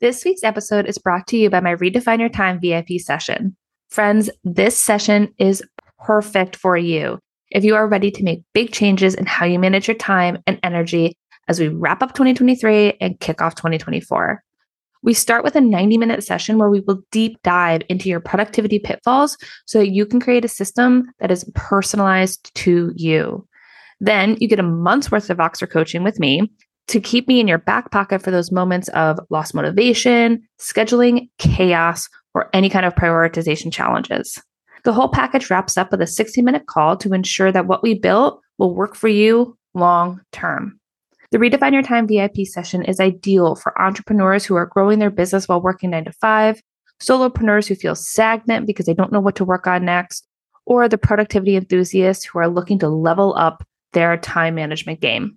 This week's episode is brought to you by my Redefine Your Time VIP session. Friends, this session is perfect for you if you are ready to make big changes in how you manage your time and energy as we wrap up 2023 and kick off 2024. We start with a 90 minute session where we will deep dive into your productivity pitfalls so that you can create a system that is personalized to you. Then you get a month's worth of Voxer coaching with me to keep me in your back pocket for those moments of lost motivation, scheduling, chaos, or any kind of prioritization challenges. The whole package wraps up with a 60 minute call to ensure that what we built will work for you long term. The Redefine Your Time VIP session is ideal for entrepreneurs who are growing their business while working nine to five, solopreneurs who feel stagnant because they don't know what to work on next, or the productivity enthusiasts who are looking to level up their time management game.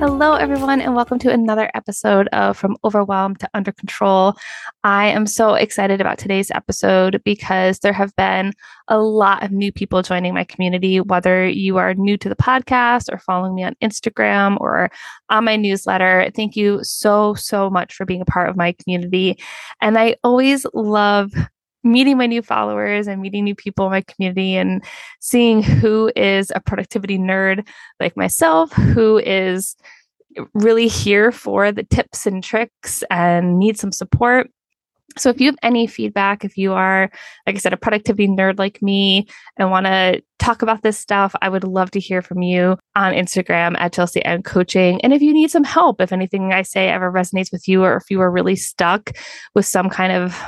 Hello, everyone, and welcome to another episode of From Overwhelmed to Under Control. I am so excited about today's episode because there have been a lot of new people joining my community, whether you are new to the podcast or following me on Instagram or on my newsletter. Thank you so, so much for being a part of my community. And I always love meeting my new followers and meeting new people in my community and seeing who is a productivity nerd like myself, who is really here for the tips and tricks and need some support. So, if you have any feedback, if you are, like I said, a productivity nerd like me and want to talk about this stuff, I would love to hear from you on Instagram at chelseyncoaching. And if you need some help, if anything I say ever resonates with you, or if you are really stuck with some kind of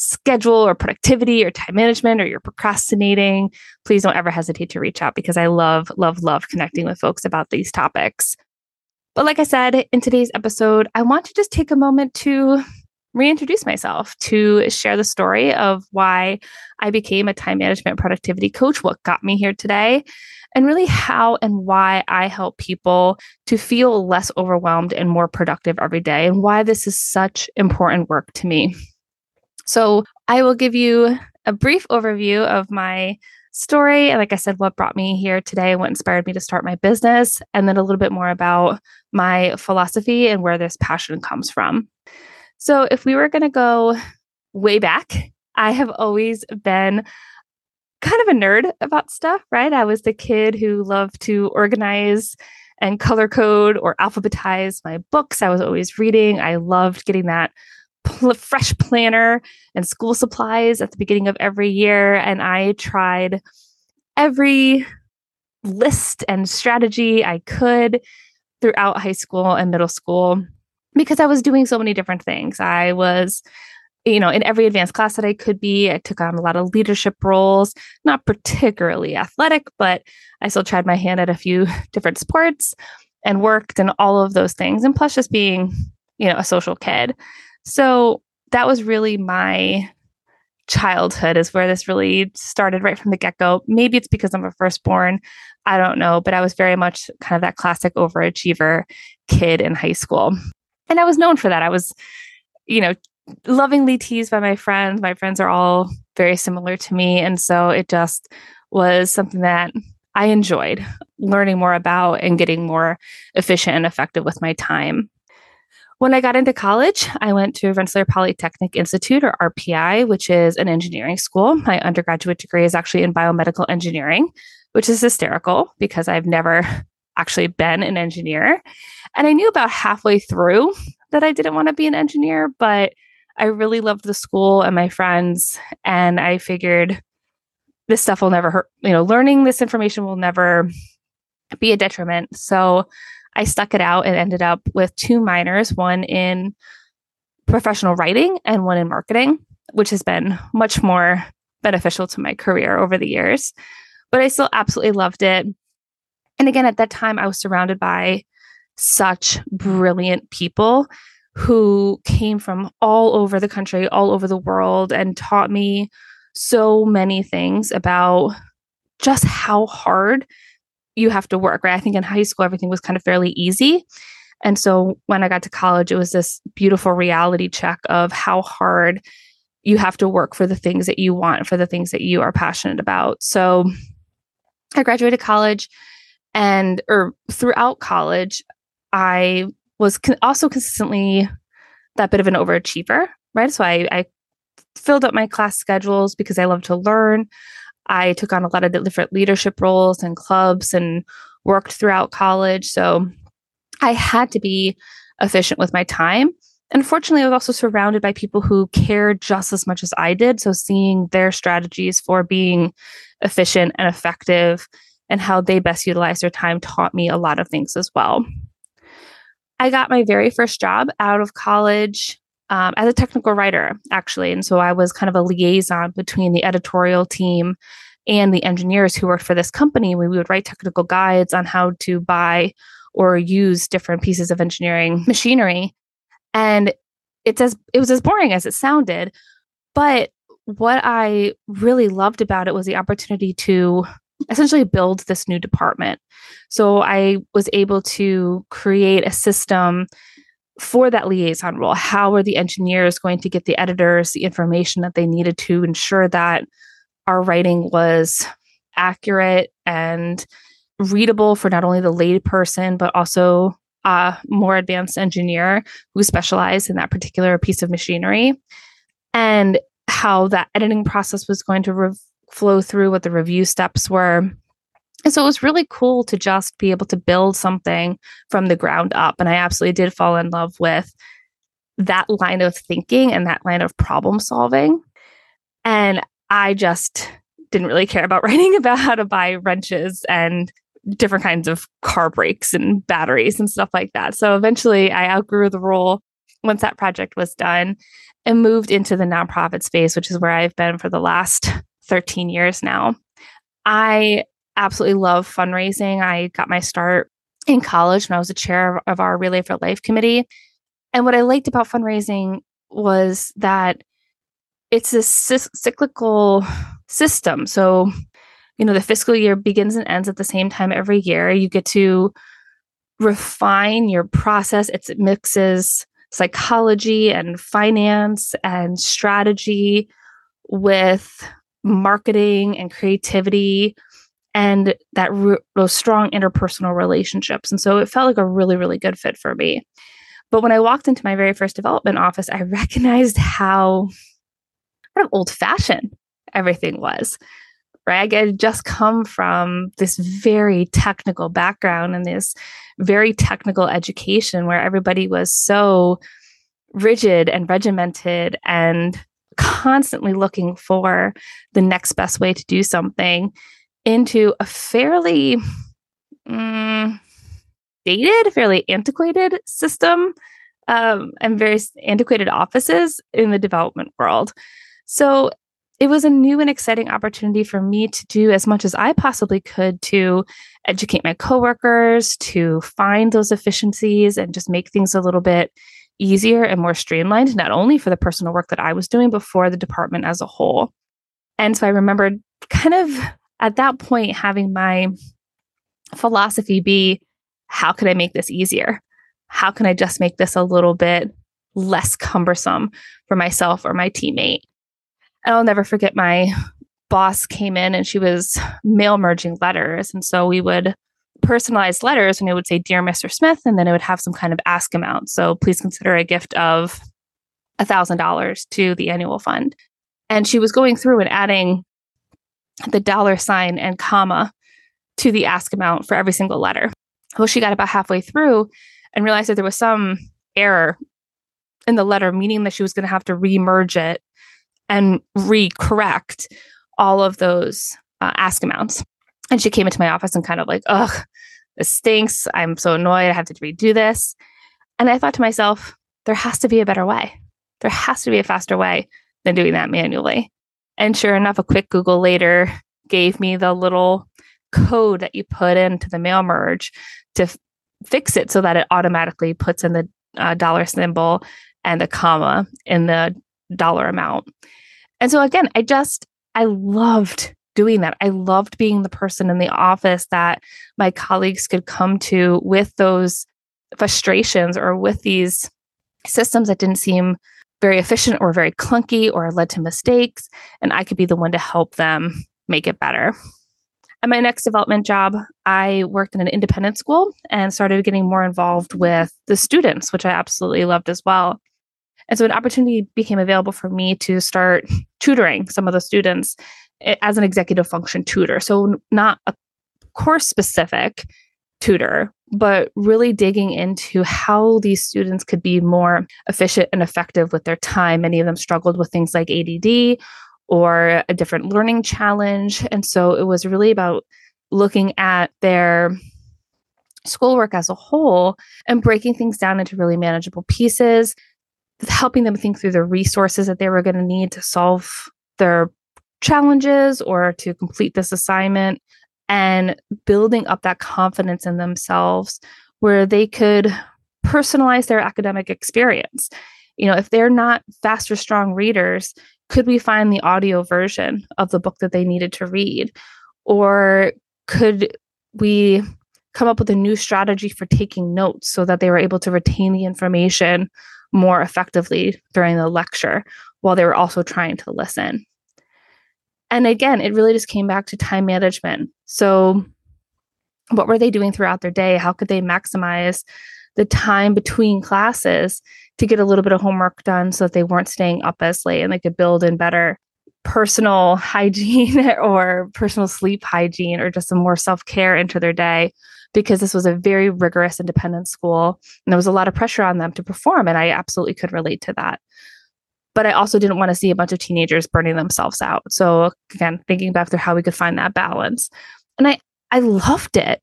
schedule or productivity or time management or you're procrastinating, please don't ever hesitate to reach out because I love, love, love connecting with folks about these topics. But like I said in today's episode, I want to just take a moment to reintroduce myself, to share the story of why I became a time management productivity coach, what got me here today, and really how and why I help people to feel less overwhelmed and more productive every day, and why this is such important work to me. So I will give you a brief overview of my story. And like I said, what brought me here today, what inspired me to start my business, and then a little bit more about my philosophy and where this passion comes from. So if we were going to go way back, I have always been kind of a nerd about stuff, right? I was the kid who loved to organize and color code or alphabetize my books. I was always reading. I loved getting that pl- fresh planner and school supplies at the beginning of every year. And I tried every list and strategy I could throughout high school and middle school because I was doing so many different things. I was, you know, in every advanced class that I could be. I took on a lot of leadership roles, not particularly athletic, but I still tried my hand at a few different sports and worked and all of those things. And plus, just being, you know, a social kid. So that was really my childhood is where this really started right from the get-go. Maybe it's because I'm a firstborn. I don't know, but I was very much kind of that classic overachiever kid in high school. And I was known for that. I was, you know, lovingly teased by my friends. My friends are all very similar to me. And so it just was something that I enjoyed learning more about and getting more efficient and effective with my time. When I got into college, I went to Rensselaer Polytechnic Institute or RPI, which is an engineering school. My undergraduate degree is actually in biomedical engineering, which is hysterical because I've never actually been an engineer. And I knew about halfway through that I didn't want to be an engineer, but I really loved the school and my friends. And I figured this stuff will never hurt, you know, learning this information will never be a detriment. So I stuck it out and ended up with two minors, one in professional writing and one in marketing, which has been much more beneficial to my career over the years. But I still absolutely loved it. And again, at that time, I was surrounded by such brilliant people who came from all over the country, all over the world, and taught me so many things about just how hard you have to work, right? I think in high school, everything was kind of fairly easy. And so when I got to college, it was this beautiful reality check of how hard you have to work for the things that you want, for the things that you are passionate about. So I graduated college and or throughout college, I was con- also consistently that bit of an overachiever, right? So I, I filled up my class schedules because I love to learn. I took on a lot of different leadership roles and clubs and worked throughout college. So I had to be efficient with my time. And unfortunately, I was also surrounded by people who cared just as much as I did. So seeing their strategies for being efficient and effective and how they best utilize their time taught me a lot of things as well. I got my very first job out of college um, as a technical writer, actually. And so I was kind of a liaison between the editorial team and the engineers who worked for this company. We would write technical guides on how to buy or use different pieces of engineering machinery. And it's as it was as boring as it sounded. But what I really loved about it was the opportunity to essentially build this new department. So I was able to create a system for that liaison role. How are the engineers going to get the editors the information that they needed to ensure that our writing was accurate and readable for not only the layperson, but also a more advanced engineer who specialized in that particular piece of machinery, and how that editing process was going to re- flow through, what the review steps were. And so it was really cool to just be able to build something from the ground up. And I absolutely did fall in love with that line of thinking and that line of problem solving. And I just didn't really care about writing about how to buy wrenches and different kinds of car brakes and batteries and stuff like that. So eventually I outgrew the role once that project was done and moved into the nonprofit space, which is where I've been for the last 13 years now. I absolutely love fundraising. I got my start in college when I was the chair of our Relay for Life committee. And what I liked about fundraising was that it's a cyclical system. So, you know, the fiscal year begins and ends at the same time every year. You get to refine your process. It mixes psychology and finance and strategy with marketing and creativity and that re- those strong interpersonal relationships. And so it felt like a really, really good fit for me. But when I walked into my very first development office, I recognized how kind of old fashioned everything was. Right. I had just come from this very technical background and this very technical education where everybody was so rigid and regimented and constantly looking for the next best way to do something into a fairly um, dated, fairly antiquated system um, and very antiquated offices in the development world. So it was a new and exciting opportunity for me to do as much as I possibly could to educate my coworkers, to find those efficiencies and just make things a little bit easier and more streamlined, not only for the personal work that I was doing, but for the department as a whole. And so I remembered kind of at that point having my philosophy be how can I make this easier? How can I just make this a little bit less cumbersome for myself or my teammate? And I'll never forget my boss came in and she was mail merging letters. And so we would personalize letters and it would say, Dear Mr. Smith, and then it would have some kind of ask amount. So please consider a gift of $1,000 to the annual fund. And she was going through and adding the dollar sign and comma to the ask amount for every single letter. Well, she got about halfway through and realized that there was some error in the letter, meaning that she was going to have to remerge it and recorrect all of those uh, ask amounts. And she came into my office and kind of like, ugh, this stinks. I'm so annoyed. I have to redo this. And I thought to myself, there has to be a better way. There has to be a faster way than doing that manually. And sure enough, a quick Google later gave me the little code that you put into the mail merge to f- fix it so that it automatically puts in the uh, dollar symbol and the comma in the dollar amount. And so again, I just, I loved doing that. I loved being the person in the office that my colleagues could come to with those frustrations or with these systems that didn't seem very efficient or very clunky or led to mistakes. And I could be the one to help them make it better. At my next development job, I worked in an independent school and started getting more involved with the students, which I absolutely loved as well. And so an opportunity became available for me to start tutoring some of the students eh, as an executive function tutor. So, not a course specific tutor, but really digging into how these students could be more efficient and effective with their time. Many of them struggled with things like ADD or a different learning challenge. And so it was really about looking at their schoolwork as a whole and breaking things down into really manageable pieces, helping them think through the resources that they were going to need to solve their challenges or to complete this assignment and building up that confidence in themselves where they could personalize their academic experience. You know, if they're not fast or strong readers, could we find the audio version of the book that they needed to read? Or could we come up with a new strategy for taking notes so that they were able to retain the information more effectively during the lecture while they were also trying to listen? And again, it really just came back to time management. So, what were they doing throughout their day? How could they maximize the time between classes to get a little bit of homework done so that they weren't staying up as late and they could build in better personal hygiene or personal sleep hygiene or just some more self care into their day? Because this was a very rigorous independent school and there was a lot of pressure on them to perform. And I absolutely could relate to that but I also didn't want to see a bunch of teenagers burning themselves out. So again, thinking back through how we could find that balance. And I I loved it.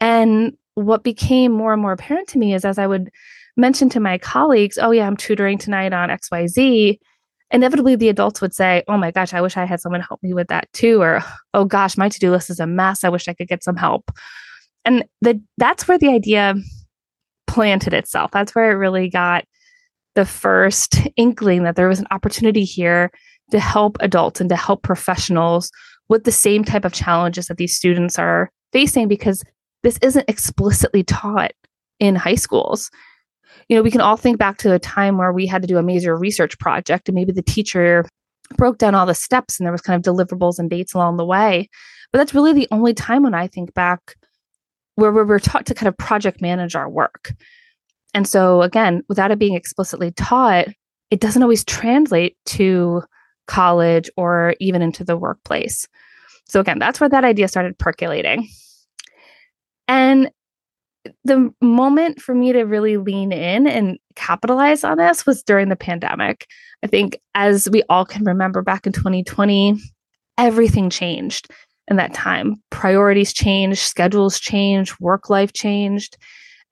And what became more and more apparent to me is as I would mention to my colleagues, "Oh yeah, I'm tutoring tonight on XYZ." Inevitably the adults would say, "Oh my gosh, I wish I had someone help me with that too," or "Oh gosh, my to-do list is a mess. I wish I could get some help." And the that's where the idea planted itself. That's where it really got the first inkling that there was an opportunity here to help adults and to help professionals with the same type of challenges that these students are facing because this isn't explicitly taught in high schools. You know, we can all think back to a time where we had to do a major research project and maybe the teacher broke down all the steps and there was kind of deliverables and dates along the way. But that's really the only time when I think back where we were taught to kind of project manage our work. And so, again, without it being explicitly taught, it doesn't always translate to college or even into the workplace. So, again, that's where that idea started percolating. And the moment for me to really lean in and capitalize on this was during the pandemic. I think, as we all can remember back in 2020, everything changed in that time. Priorities changed, schedules changed, work life changed.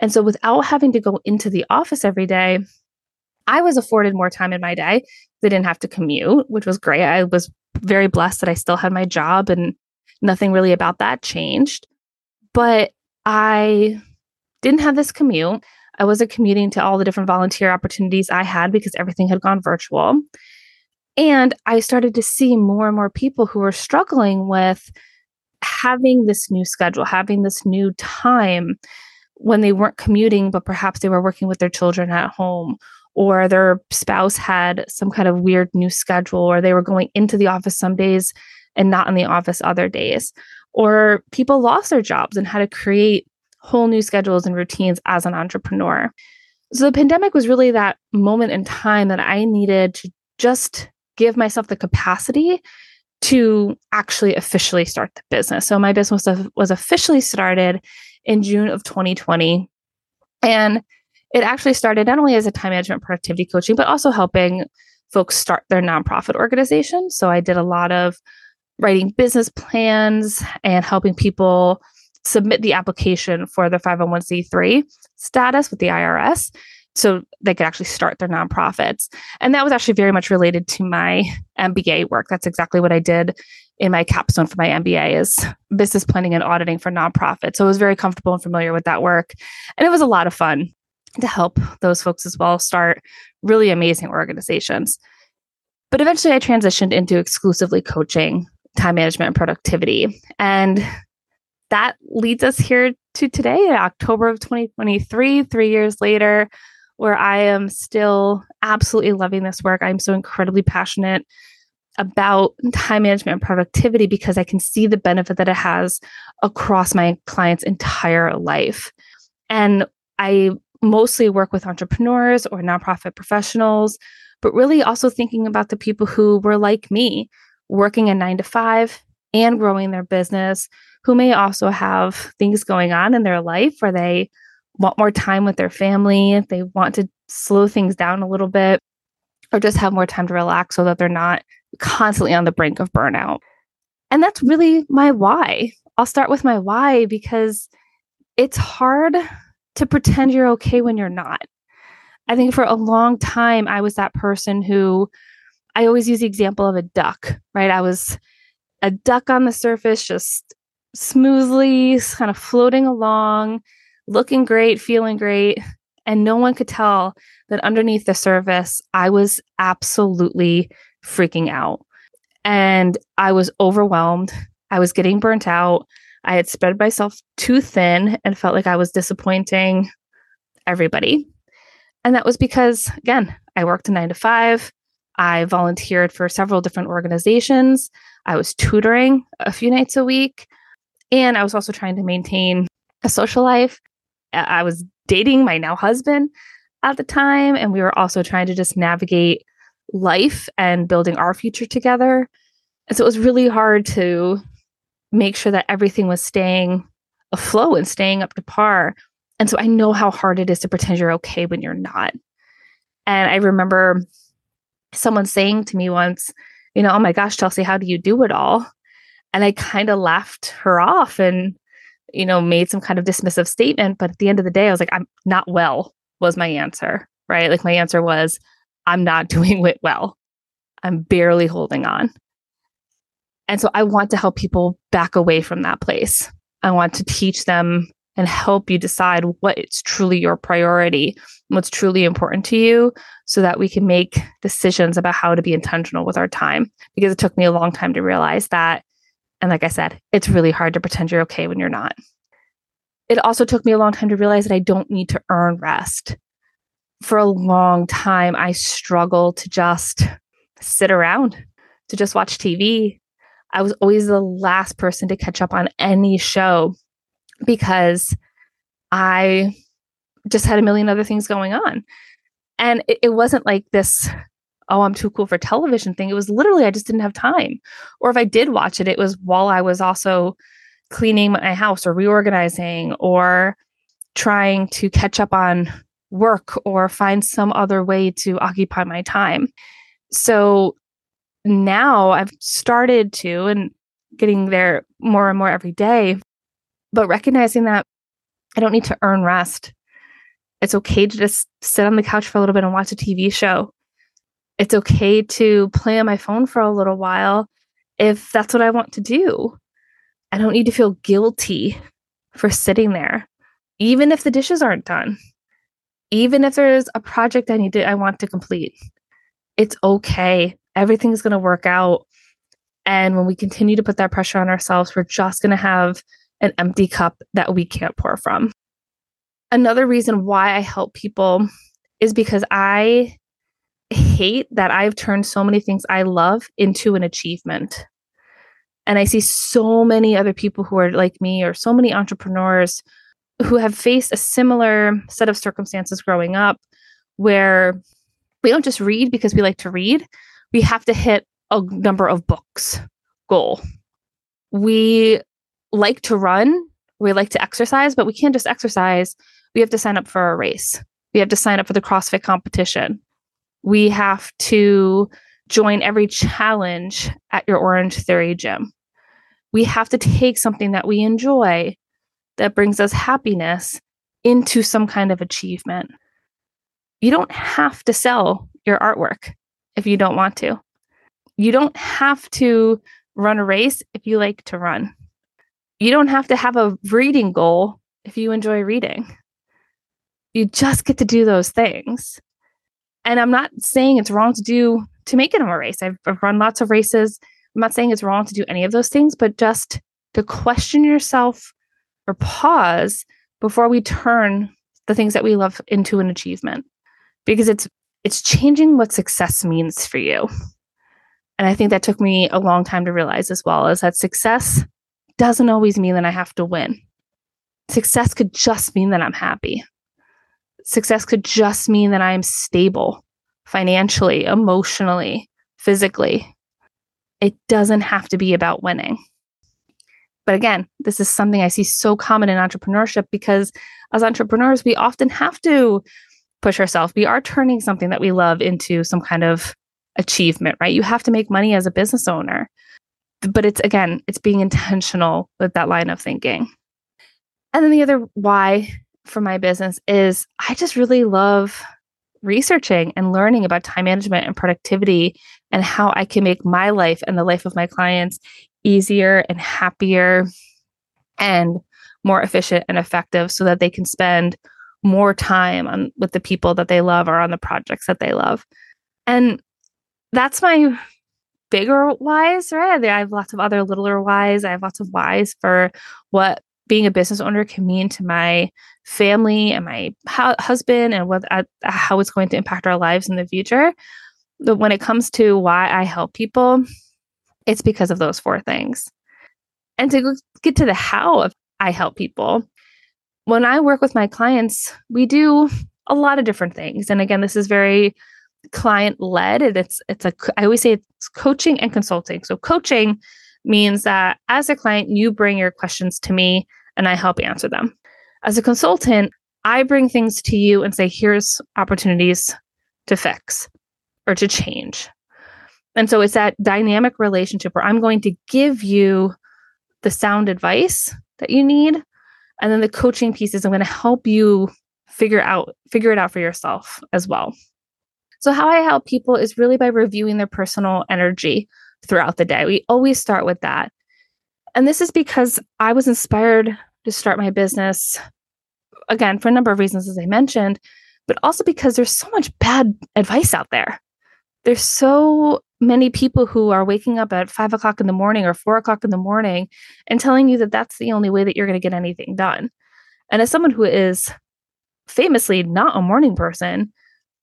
And so without having to go into the office every day, I was afforded more time in my day. They didn't have to commute, which was great. I was very blessed that I still had my job and nothing really about that changed. But I didn't have this commute. I wasn't commuting to all the different volunteer opportunities I had because everything had gone virtual. And I started to see more and more people who were struggling with having this new schedule, having this new time when they weren't commuting, but perhaps they were working with their children at home, or their spouse had some kind of weird new schedule, or they were going into the office some days and not in the office other days, or people lost their jobs and had to create whole new schedules and routines as an entrepreneur. So the pandemic was really that moment in time that I needed to just give myself the capacity to actually officially start the business. So my business was officially started in June of 2020. And it actually started not only as a time management productivity coaching, but also helping folks start their nonprofit organization. So I did a lot of writing business plans and helping people submit the application for their 501c3 status with the IRS so they could actually start their nonprofits. And that was actually very much related to my MBA work. That's exactly what I did in my capstone for my MBA is business planning and auditing for nonprofits. So I was very comfortable and familiar with that work. And it was a lot of fun. to help those folks as well start really amazing organizations. But eventually I transitioned into exclusively coaching time management and productivity. And that leads us here to today, October of 2023, three years later, where I am still absolutely loving this work. I'm so incredibly passionate about time management and productivity because I can see the benefit that it has across my client's entire life. And I mostly work with entrepreneurs or nonprofit professionals, but really also thinking about the people who were like me, working a nine to five and growing their business, who may also have things going on in their life where they want more time with their family, they want to slow things down a little bit, or just have more time to relax so that they're not constantly on the brink of burnout. And that's really my why. I'll start with my why because it's hard to pretend you're okay when you're not. I think for a long time, I was that person who I always use the example of a duck, right? I was a duck on the surface, just smoothly kind of floating along, looking great, feeling great. And no one could tell that underneath the surface, I was absolutely freaking out. And I was overwhelmed. I was getting burnt out. I had spread myself too thin and felt like I was disappointing everybody. And that was because, again, I worked a nine to five. I volunteered for several different organizations. I was tutoring a few nights a week. And I was also trying to maintain a social life. I was dating my now husband at the time. And we were also trying to just navigate life and building our future together. And so it was really hard to make sure that everything was staying afloat and staying up to par. And so I know how hard it is to pretend you're okay when you're not. And I remember someone saying to me once, you know, oh my gosh, Chelsey, how do you do it all? And I kind of laughed her off and, you know, made some kind of dismissive statement. But at the end of the day, I was like, I'm not well, was my answer, right? Like my answer was, I'm not doing it well. I'm barely holding on. And so I want to help people back away from that place. I want to teach them and help you decide what is truly your priority, what's truly important to you, so that we can make decisions about how to be intentional with our time. Because it took me a long time to realize that. And like I said, it's really hard to pretend you're okay when you're not. It also took me a long time to realize that I don't need to earn rest. For a long time, I struggled to just sit around, to just watch TV, I was always the last person to catch up on any show because I just had a million other things going on. And it, it, wasn't like this, oh, I'm too cool for television thing. It was literally, I just didn't have time. Or if I did watch it, it was while I was also cleaning my house or reorganizing or trying to catch up on work or find some other way to occupy my time. So now I've started to and getting there more and more every day, but recognizing that I don't need to earn rest. It's okay to just sit on the couch for a little bit and watch a TV show. It's okay to play on my phone for a little while if that's what I want to do. I don't need to feel guilty for sitting there, even if the dishes aren't done, even if there's a project I need to, I want to complete. It's okay everything's going to work out. And when we continue to put that pressure on ourselves, we're just going to have an empty cup that we can't pour from. Another reason why I help people is because I hate that I've turned so many things I love into an achievement. And I see so many other people who are like me, or so many entrepreneurs who have faced a similar set of circumstances growing up where we don't just read because we like to read, we have to hit a number of books goal. We like to run, we like to exercise, but we can't just exercise. We have to sign up for a race. We have to sign up for the CrossFit competition. We have to join every challenge at your Orange Theory gym. We have to take something that we enjoy that brings us happiness into some kind of achievement. You don't have to sell your artwork if you don't want to. You don't have to run a race if you like to run. You don't have to have a reading goal if you enjoy reading. You just get to do those things. And I'm not saying it's wrong to do to make it a race. I've, I've run lots of races. I'm not saying it's wrong to do any of those things, but just to question yourself or pause before we turn the things that we love into an achievement. Because it's it's changing what success means for you. And i think that took me a long time to realize as well is that success doesn't always mean that i have to win. Success could just mean that i'm happy. Success could just mean that i'm stable financially emotionally physically. It doesn't have to be about winning but again, this is something I see so common in entrepreneurship because as entrepreneurs, we often have to push ourselves. We are turning something that we love into some kind of achievement, right? You have to make money as a business owner. But it's again, it's being intentional with that line of thinking. And then the other why for my business is I just really love researching and learning about time management and productivity and how I can make my life and the life of my clients easier and happier and more efficient and effective so that they can spend more time on with the people that they love or on the projects that they love. And that's my bigger whys, right? I have lots of other littler whys. I have lots of whys for what being a business owner can mean to my family and my hu- husband and what uh, how it's going to impact our lives in the future. But when it comes to why I help people, it's because of those four things. And to get to the how of I help people, when I work with my clients, we do a lot of different things. And again, this is very client led. It's it's a I always say it's coaching and consulting. So coaching means that as a client, you bring your questions to me and I help answer them. As a consultant, I bring things to you and say, here's opportunities to fix or to change. And so it's that dynamic relationship where I'm going to give you the sound advice that you need. And then the coaching pieces, I'm going to help you figure out, figure it out for yourself as well. So how I help people is really by reviewing their personal energy throughout the day. We always start with that. And this is because I was inspired to start my business again for a number of reasons as I mentioned, but also because there's so much bad advice out there. There's so many people who are waking up at five o'clock in the morning or four o'clock in the morning and telling you that that's the only way that you're going to get anything done. And as someone who is famously not a morning person,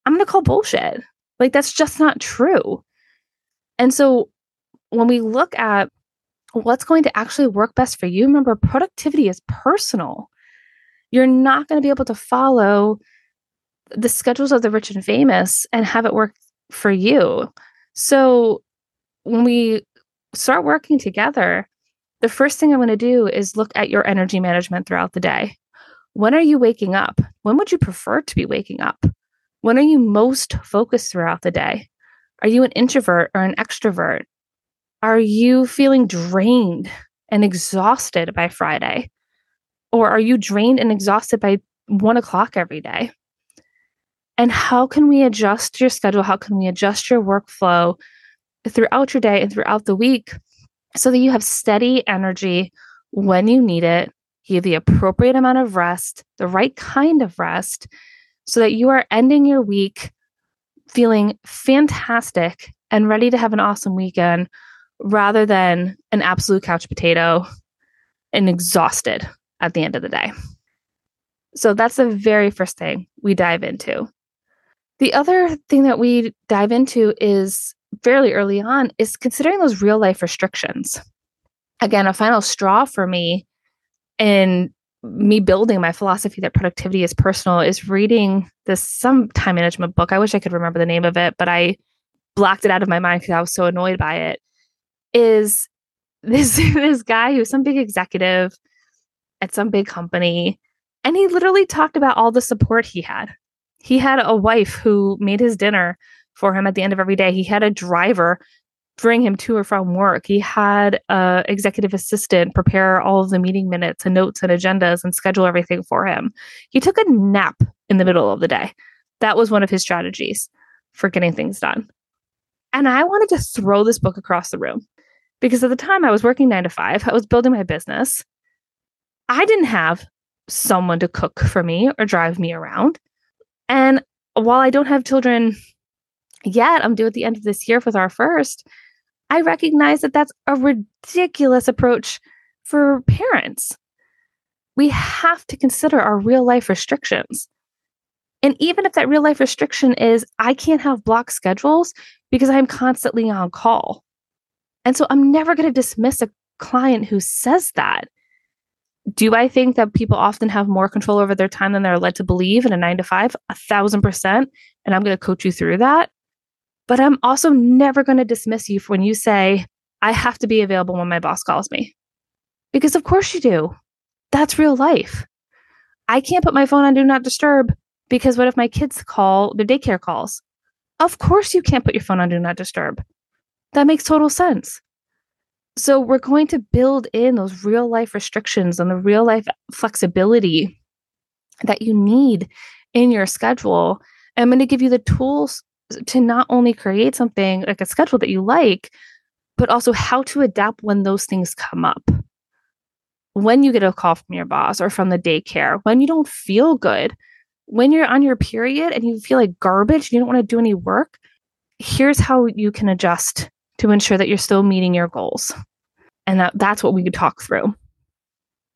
I'm going to call bullshit. Like, that's just not true. And so when we look at what's going to actually work best for you, remember, productivity is personal. You're not going to be able to follow the schedules of the rich and famous and have it work for you. So when we start working together, the first thing I'm going to do is look at your energy management throughout the day. When are you waking up? When would you prefer to be waking up? When are you most focused throughout the day? Are you an introvert or an extrovert? Are you feeling drained and exhausted by Friday? Or are you drained and exhausted by one o'clock every day? And how can we adjust your schedule? How can we adjust your workflow throughout your day and throughout the week so that you have steady energy when you need it? You have the appropriate amount of rest, the right kind of rest, so that you are ending your week feeling fantastic and ready to have an awesome weekend rather than an absolute couch potato and exhausted at the end of the day. So that's the very first thing we dive into. The other thing that we dive into is fairly early on is considering those real life restrictions. Again, a final straw for me in me building my philosophy that productivity is personal is reading this some time management book. I wish I could remember the name of it, but I blocked it out of my mind because I was so annoyed by it. Is this this guy who's some big executive at some big company and he literally talked about all the support he had he had a wife who made his dinner for him at the end of every day. He had a driver bring him to or from work. He had a executive assistant prepare all of the meeting minutes and notes and agendas and schedule everything for him. He took a nap in the middle of the day. That was one of his strategies for getting things done. And I wanted to throw this book across the room because at the time I was working 9 to 5. I was building my business. I didn't have someone to cook for me or drive me around. And while I don't have children yet, I'm due at the end of this year with our first. I recognize that that's a ridiculous approach for parents. We have to consider our real life restrictions. And even if that real life restriction is I can't have block schedules because I'm constantly on call. And so I'm never going to dismiss a client who says that. Do I think that people often have more control over their time than they're led to believe in a nine to five? A thousand percent. And I'm going to coach you through that. But I'm also never going to dismiss you when you say, I have to be available when my boss calls me. Because of course you do. That's real life. I can't put my phone on do not disturb because what if my kids call their daycare calls? Of course you can't put your phone on do not disturb. That makes total sense. So we're going to build in those real life restrictions and the real life flexibility that you need in your schedule. I'm going to give you the tools to not only create something like a schedule that you like, but also how to adapt when those things come up. When you get a call from your boss or from the daycare, when you don't feel good, when you're on your period and you feel like garbage, you don't want to do any work, here's how you can adjust to ensure that you're still meeting your goals. And that, that's what we could talk through.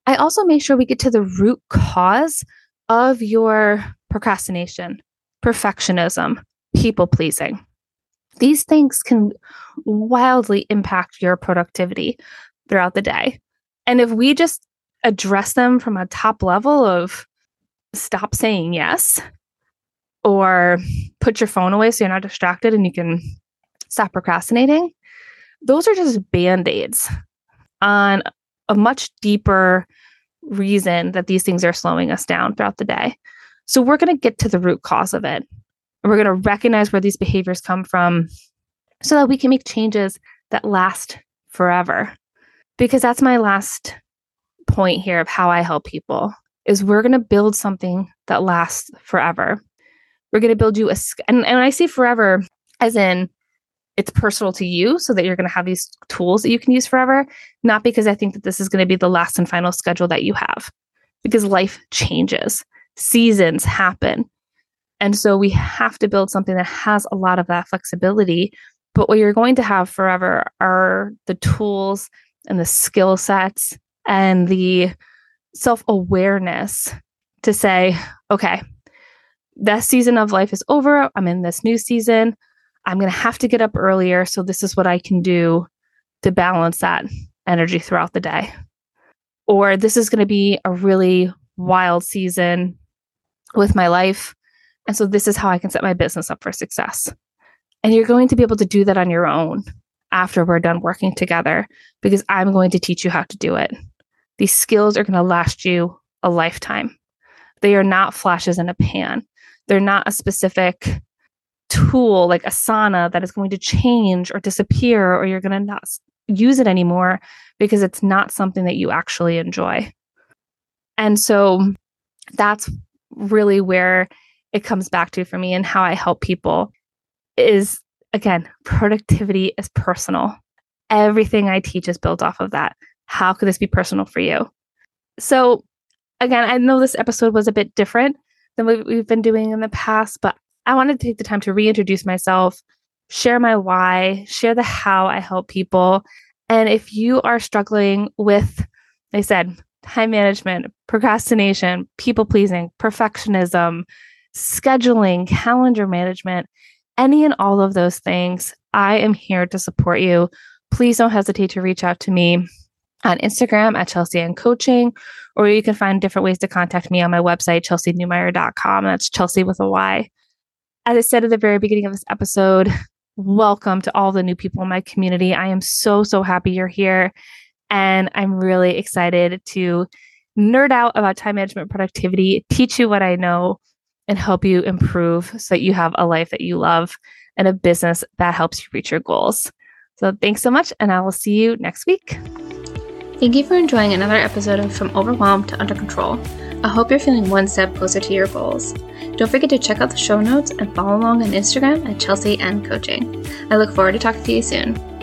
I also make sure we get to the root cause of your procrastination, perfectionism, people pleasing. These things can wildly impact your productivity throughout the day. And if we just address them from a top level of stop saying yes or put your phone away so you're not distracted and you can stop procrastinating, those are just band aids on a much deeper reason that these things are slowing us down throughout the day. So we're going to get to the root cause of it. We're going to recognize where these behaviors come from so that we can make changes that last forever. Because that's my last point here of how I help people is we're going to build something that lasts forever. We're going to build you a and and I say forever as in it's personal to you so that you're going to have these tools that you can use forever, not because I think that this is going to be the last and final schedule that you have. Because life changes. Seasons happen. And so we have to build something that has a lot of that flexibility. But what you're going to have forever are the tools and the skill sets and the self awareness to say, okay, that season of life is over. I'm in this new season. I'm going to have to get up earlier. So, this is what I can do to balance that energy throughout the day. Or this is going to be a really wild season with my life. And so this is how I can set my business up for success. And you're going to be able to do that on your own after we're done working together because I'm going to teach you how to do it. These skills are going to last you a lifetime. They are not flashes in a pan. They're not a specific tool like Asana that is going to change or disappear or you're going to not use it anymore because it's not something that you actually enjoy. And so that's really where it comes back to for me and how I help people is again, productivity is personal. Everything I teach is built off of that. How could this be personal for you? So, again, I know this episode was a bit different than what we've been doing in the past, but I wanted to take the time to reintroduce myself, share my why, share the how I help people. And if you are struggling with, I said, time management, procrastination, people pleasing, perfectionism, scheduling, calendar management, any and all of those things, I am here to support you. Please don't hesitate to reach out to me on Instagram at chelseyncoaching, or you can find different ways to contact me on my website, chelseynewmeyer.com. That's Chelsey with a Y. As I said at the very beginning of this episode, welcome to all the new people in my community. I am so, so happy you're here. And I'm really excited to nerd out about time management productivity, teach you what I know, and help you improve so that you have a life that you love and a business that helps you reach your goals. So thanks so much, and I will see you next week. Thank you for enjoying another episode of From Overwhelmed to Under Control. I hope you're feeling one step closer to your goals. Don't forget to check out the show notes and follow along on Instagram at chelseyncoaching. I look forward to talking to you soon.